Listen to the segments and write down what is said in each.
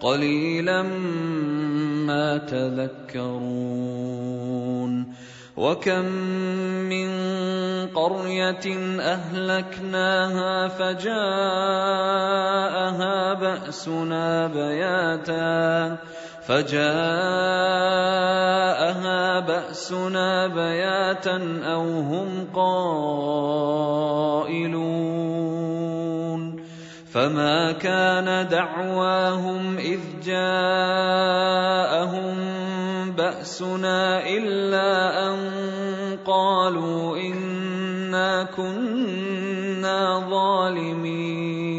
قليلا ما تذكرون وكم من قرية أهلكناها فجاءها بأسنا بياتا فجاءها بأسنا بياتا أو هم قائلون فما كان دعواهم اذ جاءهم باسنا الا ان قالوا انا كنا ظالمين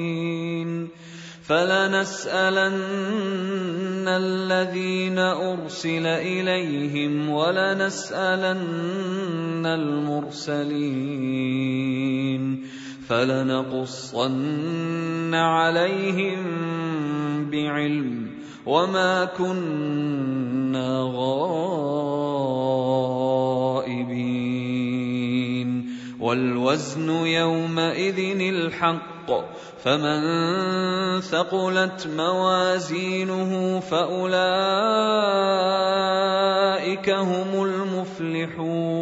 فلنسالن الذين ارسل اليهم ولنسالن المرسلين فلنقصن عليهم بعلم وما كنا غائبين والوزن يومئذ الحق فمن ثقلت موازينه فأولئك هم المفلحون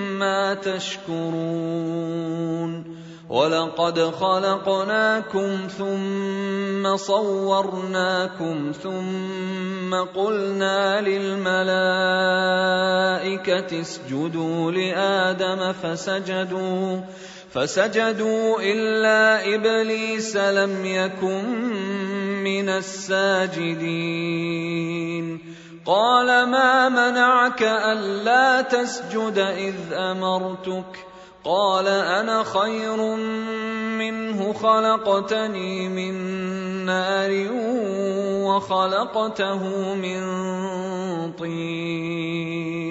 ما تشكرون ولقد خلقناكم ثم صورناكم ثم قلنا للملائكة اسجدوا لآدم فسجدوا فسجدوا إلا إبليس لم يكن من الساجدين قال ما منعك ألا تسجد إذ أمرتك؟ قال أنا خير منه خلقتني من نار وخلقته من طين.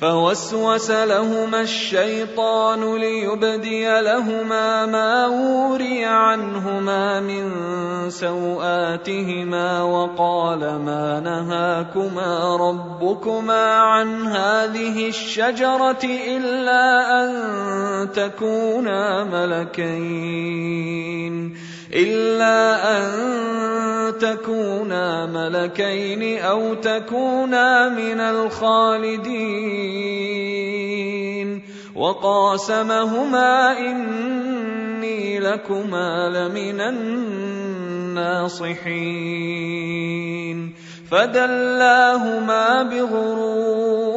فوسوس لهما الشيطان ليبدي لهما ما وري عنهما من سوآتهما وقال ما نهاكما ربكما عن هذه الشجرة إلا أن تكونا ملكين. إلا أن تكونا ملكين أو تكونا من الخالدين. وقاسمهما إني لكما لمن الناصحين. فدلاهما بغرور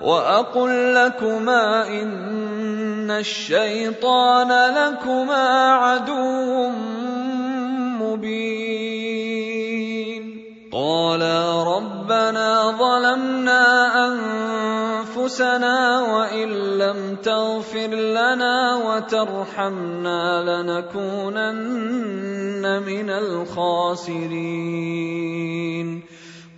واقل لكما ان الشيطان لكما عدو مبين قالا ربنا ظلمنا انفسنا وان لم تغفر لنا وترحمنا لنكونن من الخاسرين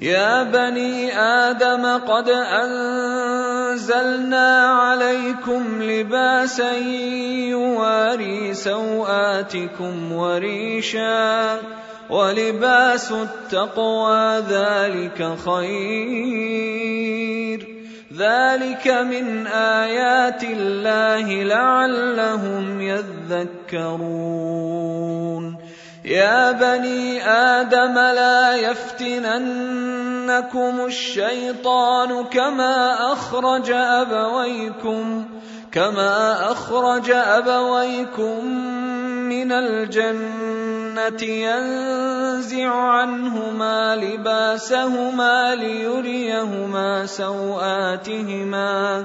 يا بني آدم قد أنزلنا عليكم لباسا يواري سوآتكم وريشا ولباس التقوى ذلك خير. ذلك من آيات الله لعلهم يذكرون. يا بني آدم لا يفتننكم الشيطان كما أخرج أبويكم كما أخرج أبويكم من الجنة ينزع عنهما لباسهما ليريهما سوآتهما.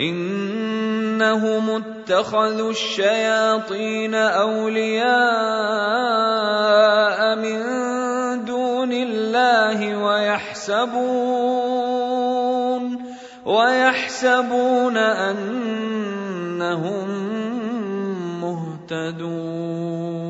إنهم اتخذوا الشياطين أولياء من دون الله ويحسبون ويحسبون أنهم مهتدون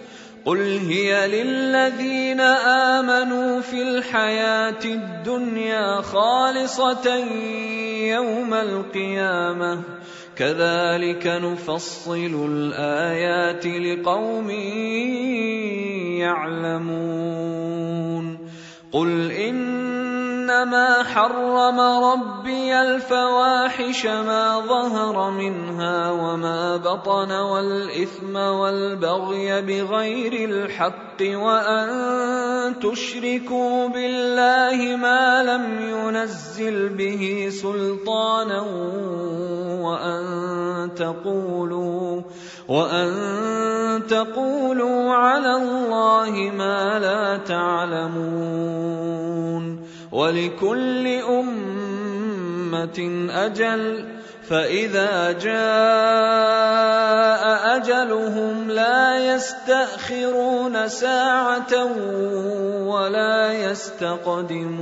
قل هي للذين امنوا في الحياة الدنيا خالصه يوم القيامه كذلك نفصل الايات لقوم يعلمون قل ان إنما حرم ربي الفواحش ما ظهر منها وما بطن والإثم والبغي بغير الحق وأن تشركوا بالله ما لم ينزل به سلطانا وأن تقولوا وأن تقولوا على الله ما لا تعلمون ولكل أمة أجل فإذا جاء أجلهم لا يستأخرون ساعة ولا يستقدمون.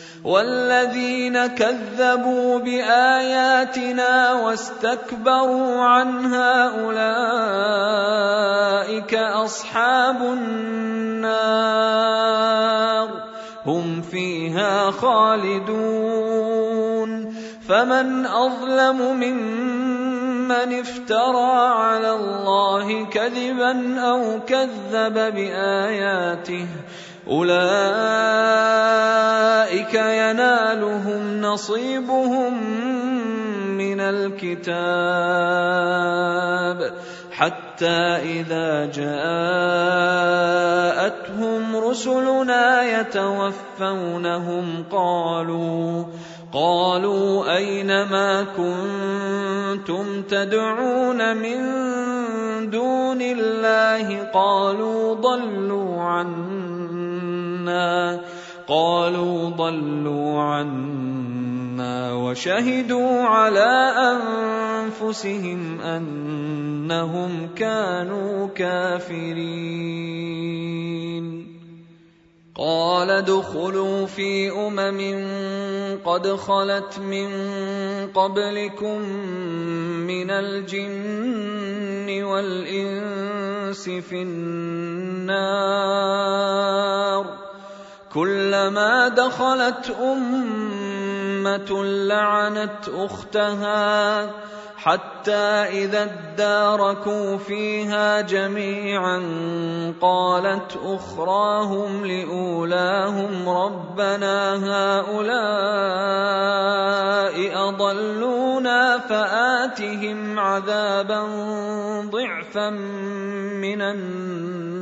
والذين كذبوا بآياتنا واستكبروا عنها أولئك أصحاب النار هم فيها خالدون. فمن أظلم ممن افترى على الله كذبا أو كذب بآياته أولئك ينالهم نصيبهم من الكتاب. حتى إذا جاءتهم رسلنا يتوفونهم قالوا قالوا أين ما كنتم تدعون من دون الله؟ قالوا ضلوا عنا قالوا ضلوا عنا. وشهدوا على انفسهم انهم كانوا كافرين قال ادخلوا في امم قد خلت من قبلكم من الجن والانس في النار كلما دخلت أمة لعنت أختها حتى إذا اداركوا فيها جميعا قالت أخراهم لأولاهم ربنا هؤلاء أضلونا فآتهم عذابا ضعفا من النار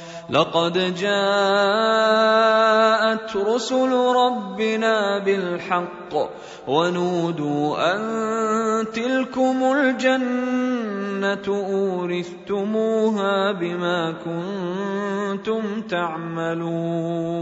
لقد جاءت رسل ربنا بالحق ونودوا أن تلكم الجنة أورثتموها بما كنتم تعملون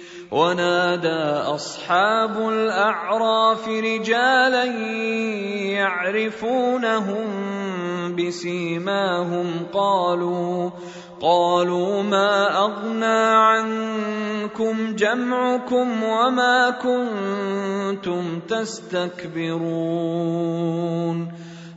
ونادى أصحاب الأعراف رجالا يعرفونهم بسيماهم قالوا قالوا ما أغنى عنكم جمعكم وما كنتم تستكبرون.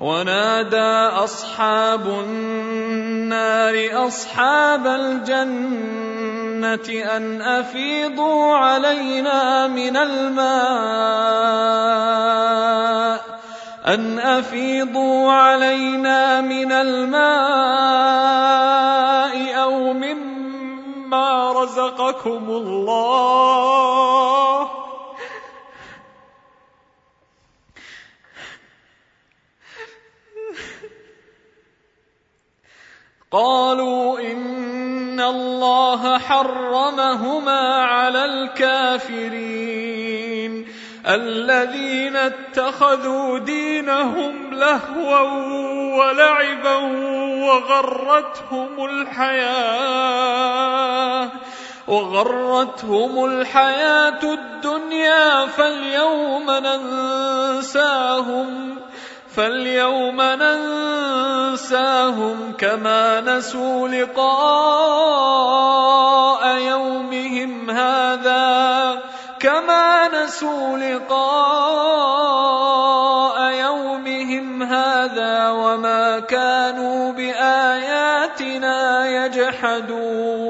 ونادى أصحاب النار أصحاب الجنة أن أفيضوا علينا من الماء أن أفيضوا علينا من الماء أو مما رزقكم الله. قالوا إن الله حرمهما على الكافرين الذين اتخذوا دينهم لهوا ولعبا وغرتهم الحياة وغرتهم الحياة الدنيا فاليوم ننساهم فاليوم ننساهم كما نسوا لقاء يومهم هذا كما نسوا لقاء يومهم هذا وما كانوا بآياتنا يجحدون.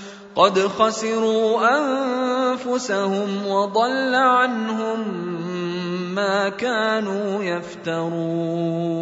قد خسروا أنفسهم وضل عنهم ما كانوا يفترون.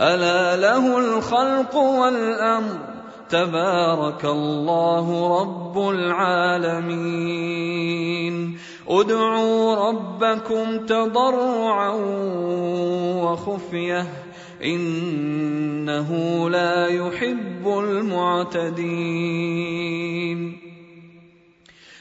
ألا له الخلق والأمر؟ تبارك الله رب العالمين. ادعوا ربكم تضرعا وخفية. إنه لا يحب المعتدين.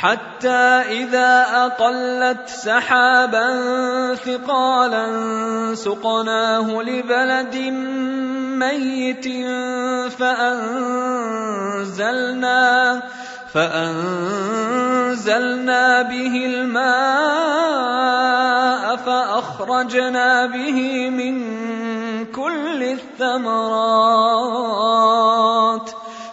حتى إذا أقلت سحابا ثقالا سقناه لبلد ميت فأنزلنا فأنزلنا به الماء فأخرجنا به من كل الثمرات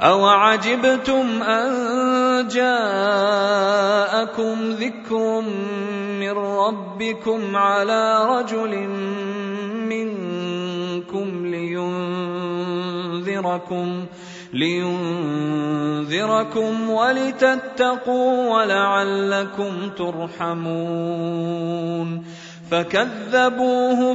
أوعجبتم أن جاءكم ذكر من ربكم على رجل منكم لينذركم لينذركم ولتتقوا ولعلكم ترحمون فكذبوه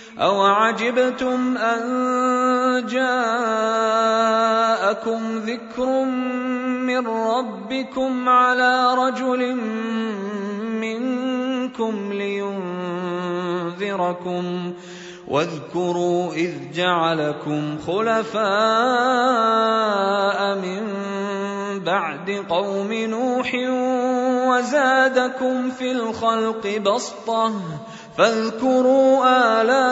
اوعجبتم ان جاءكم ذكر من ربكم على رجل منكم لينذركم واذكروا اذ جعلكم خلفاء من بعد قوم نوح وزادكم في الخلق بسطه فاذكروا آلاء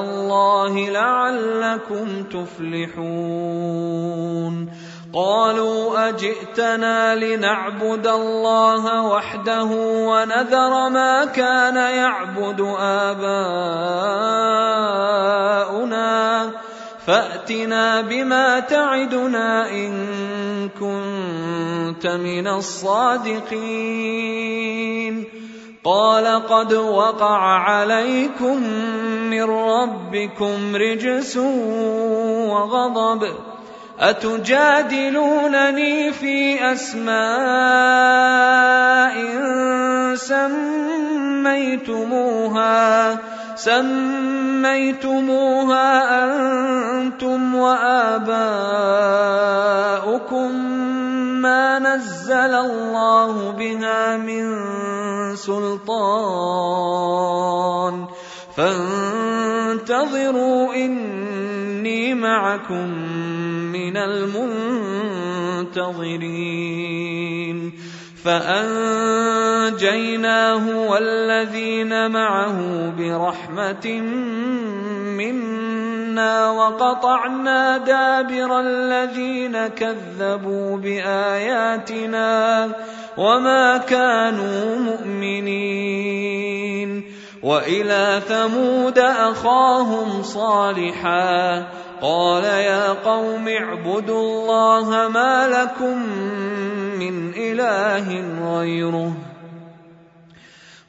الله لعلكم تفلحون. قالوا أجئتنا لنعبد الله وحده ونذر ما كان يعبد آباؤنا. فأتنا بما تعدنا إن كنت من الصادقين. قال قد وقع عليكم من ربكم رجس وغضب. أتجادلونني في أسماء سميتموها؟ سميتموها أنتم وآباؤكم. ما نزل الله بها من سلطان. فانتظروا إني معكم من المنتظرين. فأنجيناه والذين معه برحمة منا وقطعنا دابر الذين كذبوا باياتنا وما كانوا مؤمنين والى ثمود اخاهم صالحا قال يا قوم اعبدوا الله ما لكم من اله غيره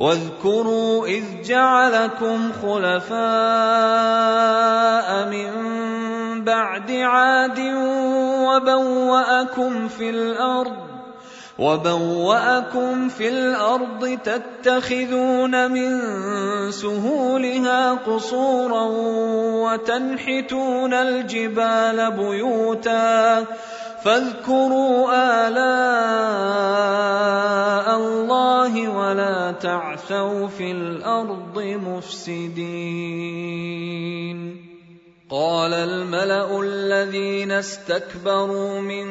واذكروا إذ جعلكم خلفاء من بعد عاد وبوأكم في الأرض وبوأكم في الأرض تتخذون من سهولها قصورا وتنحتون الجبال بيوتا فاذكروا آلاء الله ولا تعثوا في الأرض مفسدين. قال الملأ الذين استكبروا من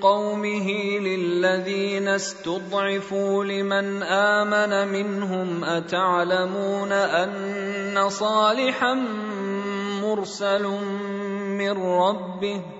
قومه للذين استضعفوا لمن آمن منهم أتعلمون أن صالحا مرسل من ربه؟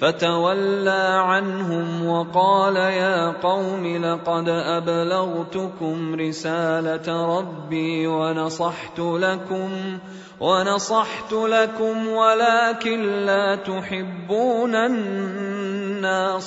فتولى عنهم وقال يا قوم لقد أبلغتكم رسالة ربي ونصحت لكم ونصحت لكم ولكن لا تحبون الناصحين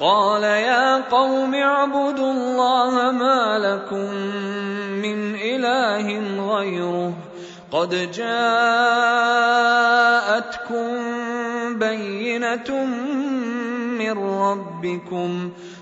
قال يا قوم اعبدوا الله ما لكم من إله غيره قد جاءتكم بينة من ربكم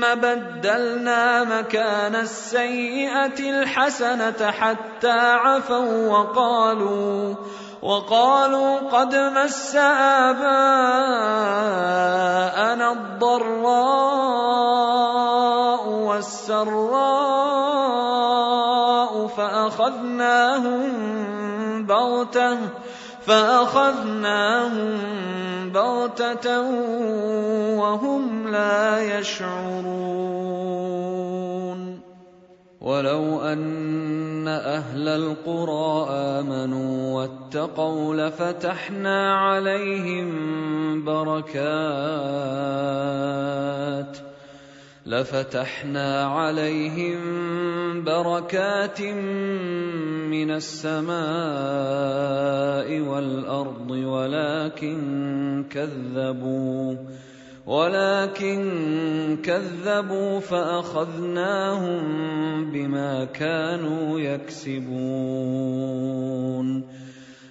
بدلنا مكان السيئة الحسنة حتى عفوا وقالوا وقالوا قد مس آباءنا الضراء والسراء فأخذناهم بغتة فأخذناهم بغتة وهم لا يشعرون. ولو أن أهل القرى آمنوا واتقوا لفتحنا عليهم بركات. لفتحنا عليهم بركات من السماء والأرض ولكن كذبوا ولكن كذبوا فأخذناهم بما كانوا يكسبون.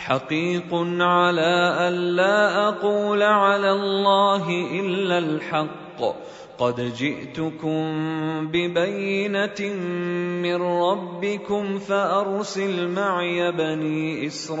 حقيق على ألا أقول على الله إلا الحق. قد جئتكم ببينة من ربكم فأرسل معي بني إسرائيل.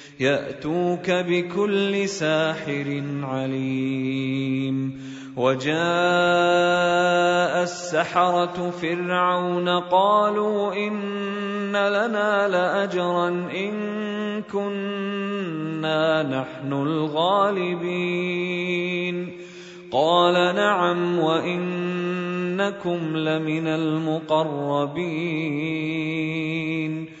يأتوك بكل ساحر عليم. وجاء السحرة فرعون قالوا إن لنا لأجرا إن كنا نحن الغالبين. قال نعم وإنكم لمن المقربين.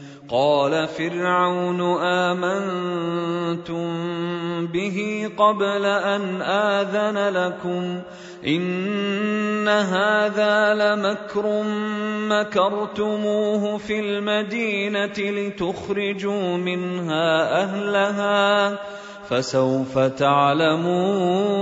قال فرعون امنتم به قبل ان اذن لكم ان هذا لمكر مكرتموه في المدينة لتخرجوا منها اهلها فسوف تعلمون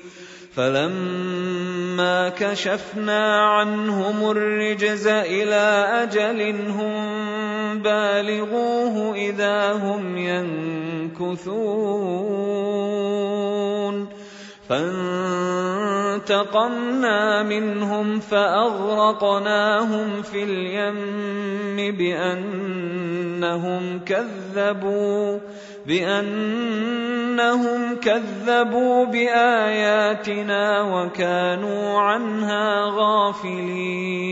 فلما كشفنا عنهم الرجز إلى أجل هم بالغوه إذا هم ينكثون. فانتقمنا منهم فأغرقناهم في اليم بأنهم كذبوا بأنهم كذبوا بآياتنا وكانوا عنها غافلين.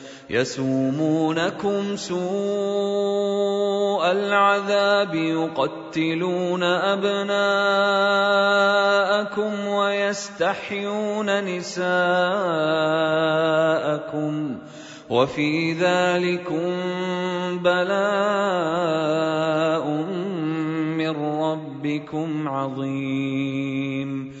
يسومونكم سوء العذاب يقتلون أبناءكم ويستحيون نساءكم وفي ذلكم بلاء من ربكم عظيم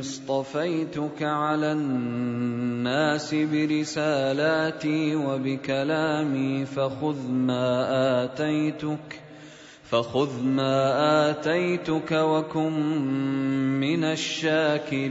اصطفيتك على الناس برسالاتي وبكلامي فخذ ما آتيتك فخذ ما آتيتك وكن من الشاكرين.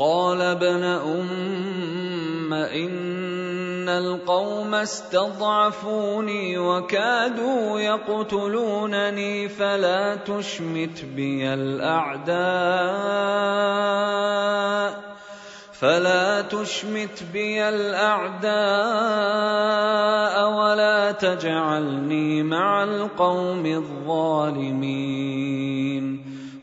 قال ابن أم إن القوم استضعفوني وكادوا يقتلونني فلا تشمت بي الأعداء فلا تشمت بي الأعداء ولا تجعلني مع القوم الظالمين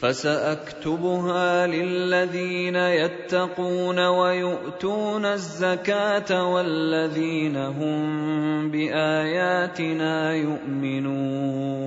فسأكتبها للذين يتقون ويؤتون الزكاة والذين هم بآياتنا يؤمنون.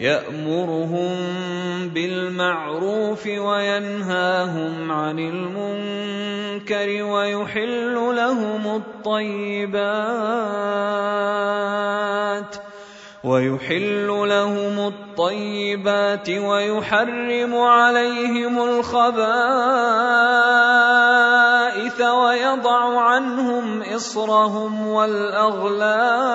يأمرهم بالمعروف وينهاهم عن المنكر ويحل لهم الطيبات ويحل لهم الطيبات ويحرم عليهم الخبائث ويضع عنهم إصرهم والأغلال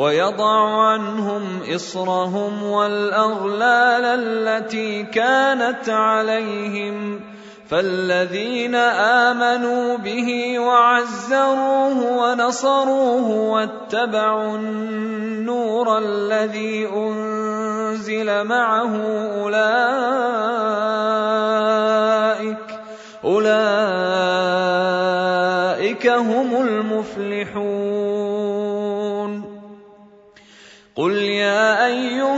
ويضع عنهم إصرهم والأغلال التي كانت عليهم فالذين آمنوا به وعزروه ونصروه واتبعوا النور الذي أنزل معه أولئك أولئك هم المفلحون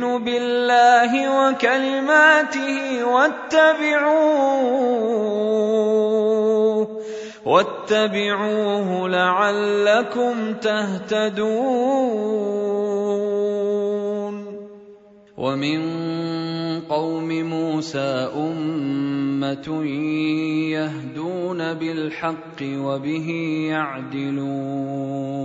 بالله وكلماته واتبعوه واتبعوه لعلكم تهتدون. ومن قوم موسى أمة يهدون بالحق وبه يعدلون.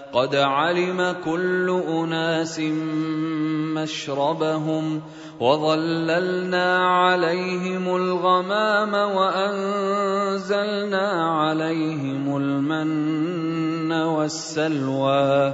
قد علم كل أناس مشربهم وظللنا عليهم الغمام وأنزلنا عليهم المن والسلوى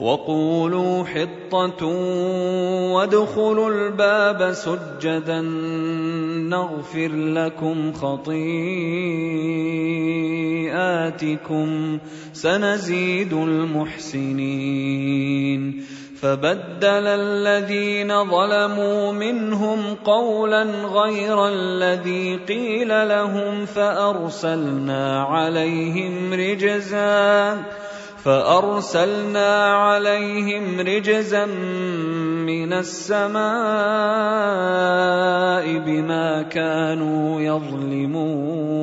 وقولوا حطة وادخلوا الباب سجدا نغفر لكم خطيئاتكم سنزيد المحسنين. فبدل الذين ظلموا منهم قولا غير الذي قيل لهم فأرسلنا عليهم رجزا فأرسلنا عليهم رجزا من السماء بما كانوا يظلمون.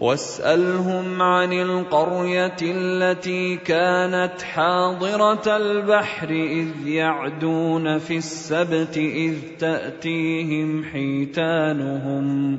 واسألهم عن القرية التي كانت حاضرة البحر إذ يعدون في السبت إذ تأتيهم حيتانهم.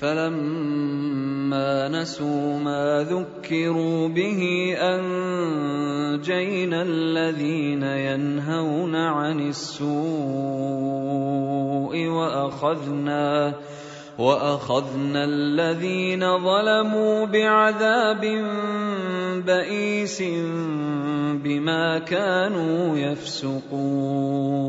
فلما نسوا ما ذكروا به أنجينا الذين ينهون عن السوء وأخذنا وأخذنا الذين ظلموا بعذاب بئيس بما كانوا يفسقون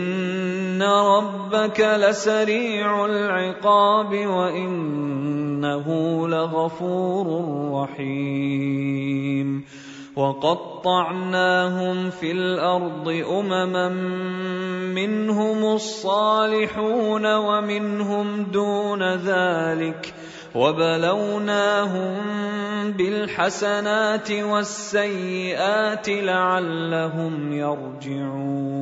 ان ربك لسريع العقاب وانه لغفور رحيم وقطعناهم في الأرض امما منهم الصالحون ومنهم دون ذلك وبلوناهم بالحسنات والسيئات لعلهم يرجعون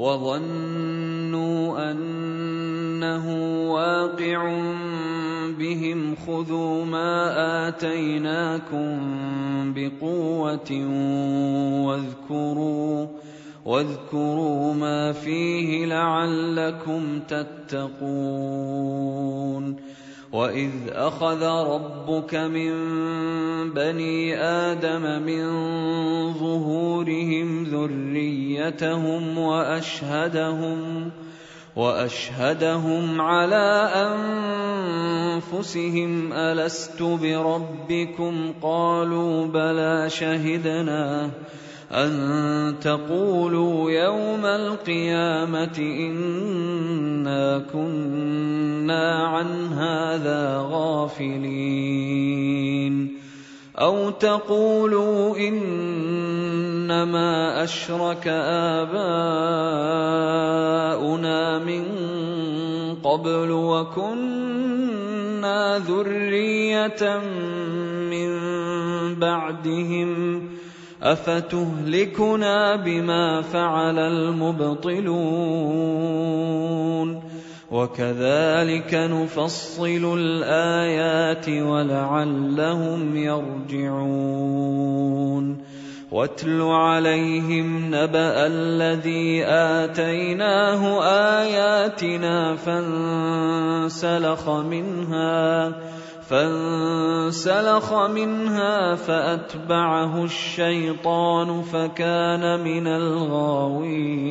وظنوا أنه واقع بهم خذوا ما آتيناكم بقوة واذكروا واذكروا ما فيه لعلكم تتقون وإذ أخذ ربك من بني آدم من ظهورهم ذريتهم واشهدهم واشهدهم على انفسهم الست بربكم قالوا بلى شهدنا أن تقولوا يوم القيامة إنا كنا عن هذا غافلين أو تقولوا إنما أشرك آباؤنا من قبل وكنا ذرية من بعدهم أفتهلكنا بما فعل المبطلون وكذلك نفصل الآيات ولعلهم يرجعون واتل عليهم نبأ الذي آتيناه آياتنا فانسلخ منها فانسلخ منها فأتبعه الشيطان فكان من الغاوين.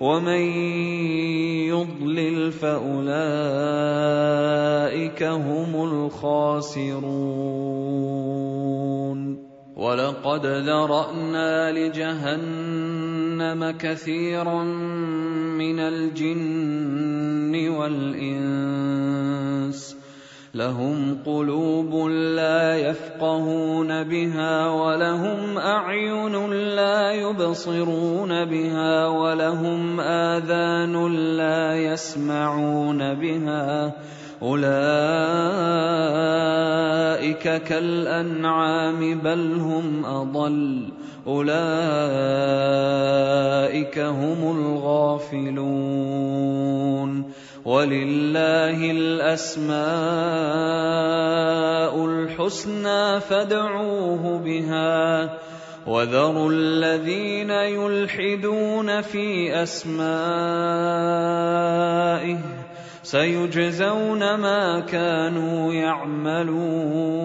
ومن يضلل فاولئك هم الخاسرون ولقد ذرانا لجهنم كثيرا من الجن والانس لهم قلوب لا يفقهون بها ولهم أعين لا يبصرون بها ولهم آذان لا يسمعون بها أولئك كالأنعام بل هم أضل أولئك هم الغافلون ولله الاسماء الحسنى فادعوه بها وذروا الذين يلحدون في اسمائه سيجزون ما كانوا يعملون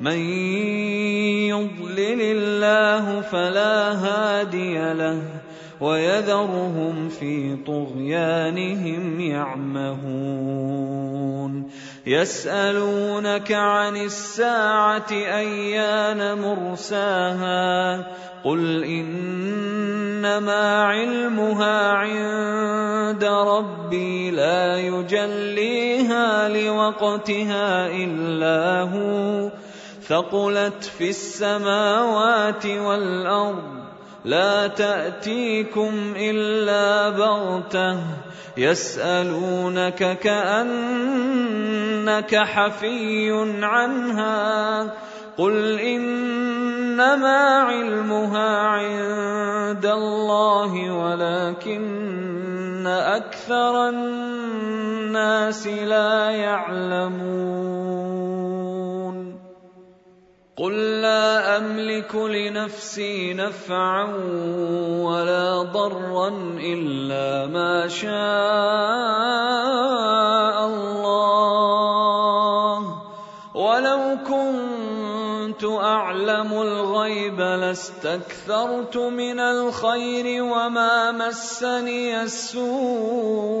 من يضلل الله فلا هادي له ويذرهم في طغيانهم يعمهون يسألونك عن الساعة أيان مرساها قل إنما علمها عند ربي لا يجليها لوقتها إلا هو ثقلت في السماوات والأرض لا تأتيكم إلا بغتة يسألونك كأنك حفي عنها قل إنما علمها عند الله ولكن أكثر الناس لا يعلمون. قل لا املك لنفسي نفعا ولا ضرا الا ما شاء الله ولو كنت اعلم الغيب لاستكثرت من الخير وما مسني السوء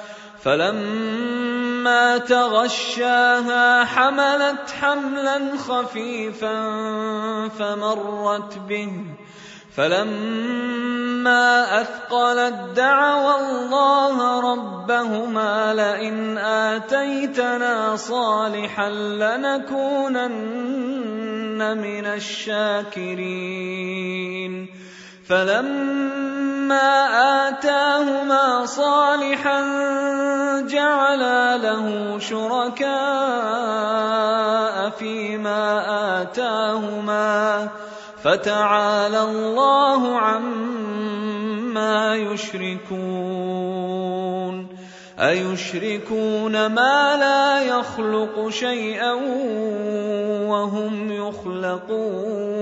فلما تغشاها حملت حملا خفيفا فمرت به. فلما أثقلت دعوا الله ربهما لئن آتيتنا صالحا لنكونن من الشاكرين. فلما اتاهما صالحا جعلا له شركاء فيما اتاهما فتعالى الله عما يشركون ايشركون ما لا يخلق شيئا وهم يخلقون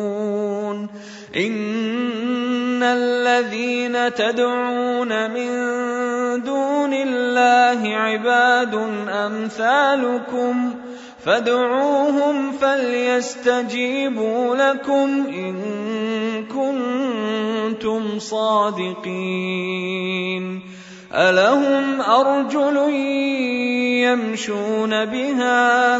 ان الذين تدعون من دون الله عباد امثالكم فادعوهم فليستجيبوا لكم ان كنتم صادقين الهم ارجل يمشون بها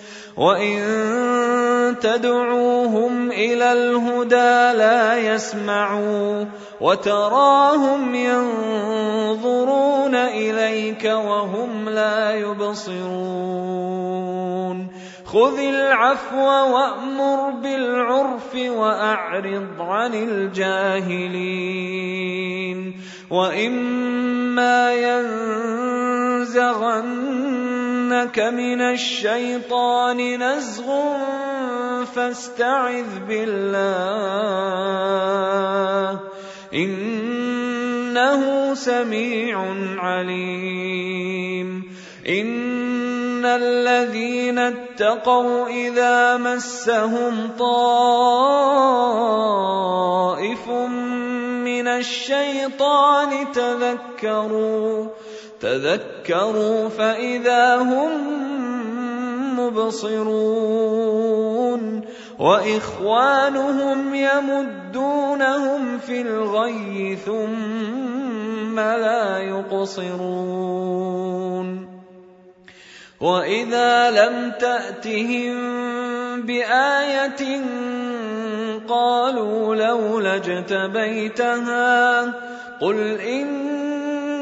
وان تدعوهم إلى الهدى لا يسمعوا وتراهم ينظرون اليك وهم لا يبصرون خذ العفو وامر بالعرف واعرض عن الجاهلين واما ينزغنك من الشيطان نزغ فاستعذ بالله إنه سميع عليم إن الذين اتقوا إذا مسهم طائف من الشيطان تذكروا تذكروا فإذا هم مبصرون وإخوانهم يمدونهم في الغي ثم لا يقصرون وإذا لم تأتهم بآية قالوا لولا اجتبيتها قل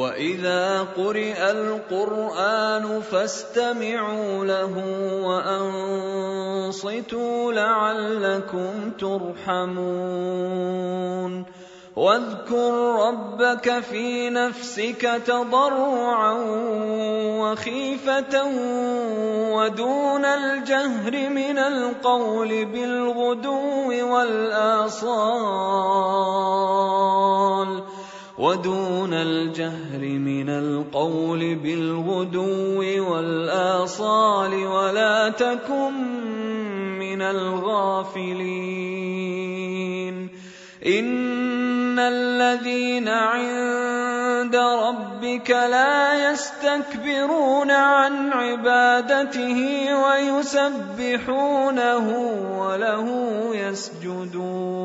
واذا قرئ القران فاستمعوا له وانصتوا لعلكم ترحمون واذكر ربك في نفسك تضرعا وخيفة ودون الجهر من القول بالغدو والآصال ودون الجهر من القول بالغدو والآصال ولا تكن من الغافلين. إن الذين عند ربك لا يستكبرون عن عبادته ويسبحونه وله يسجدون.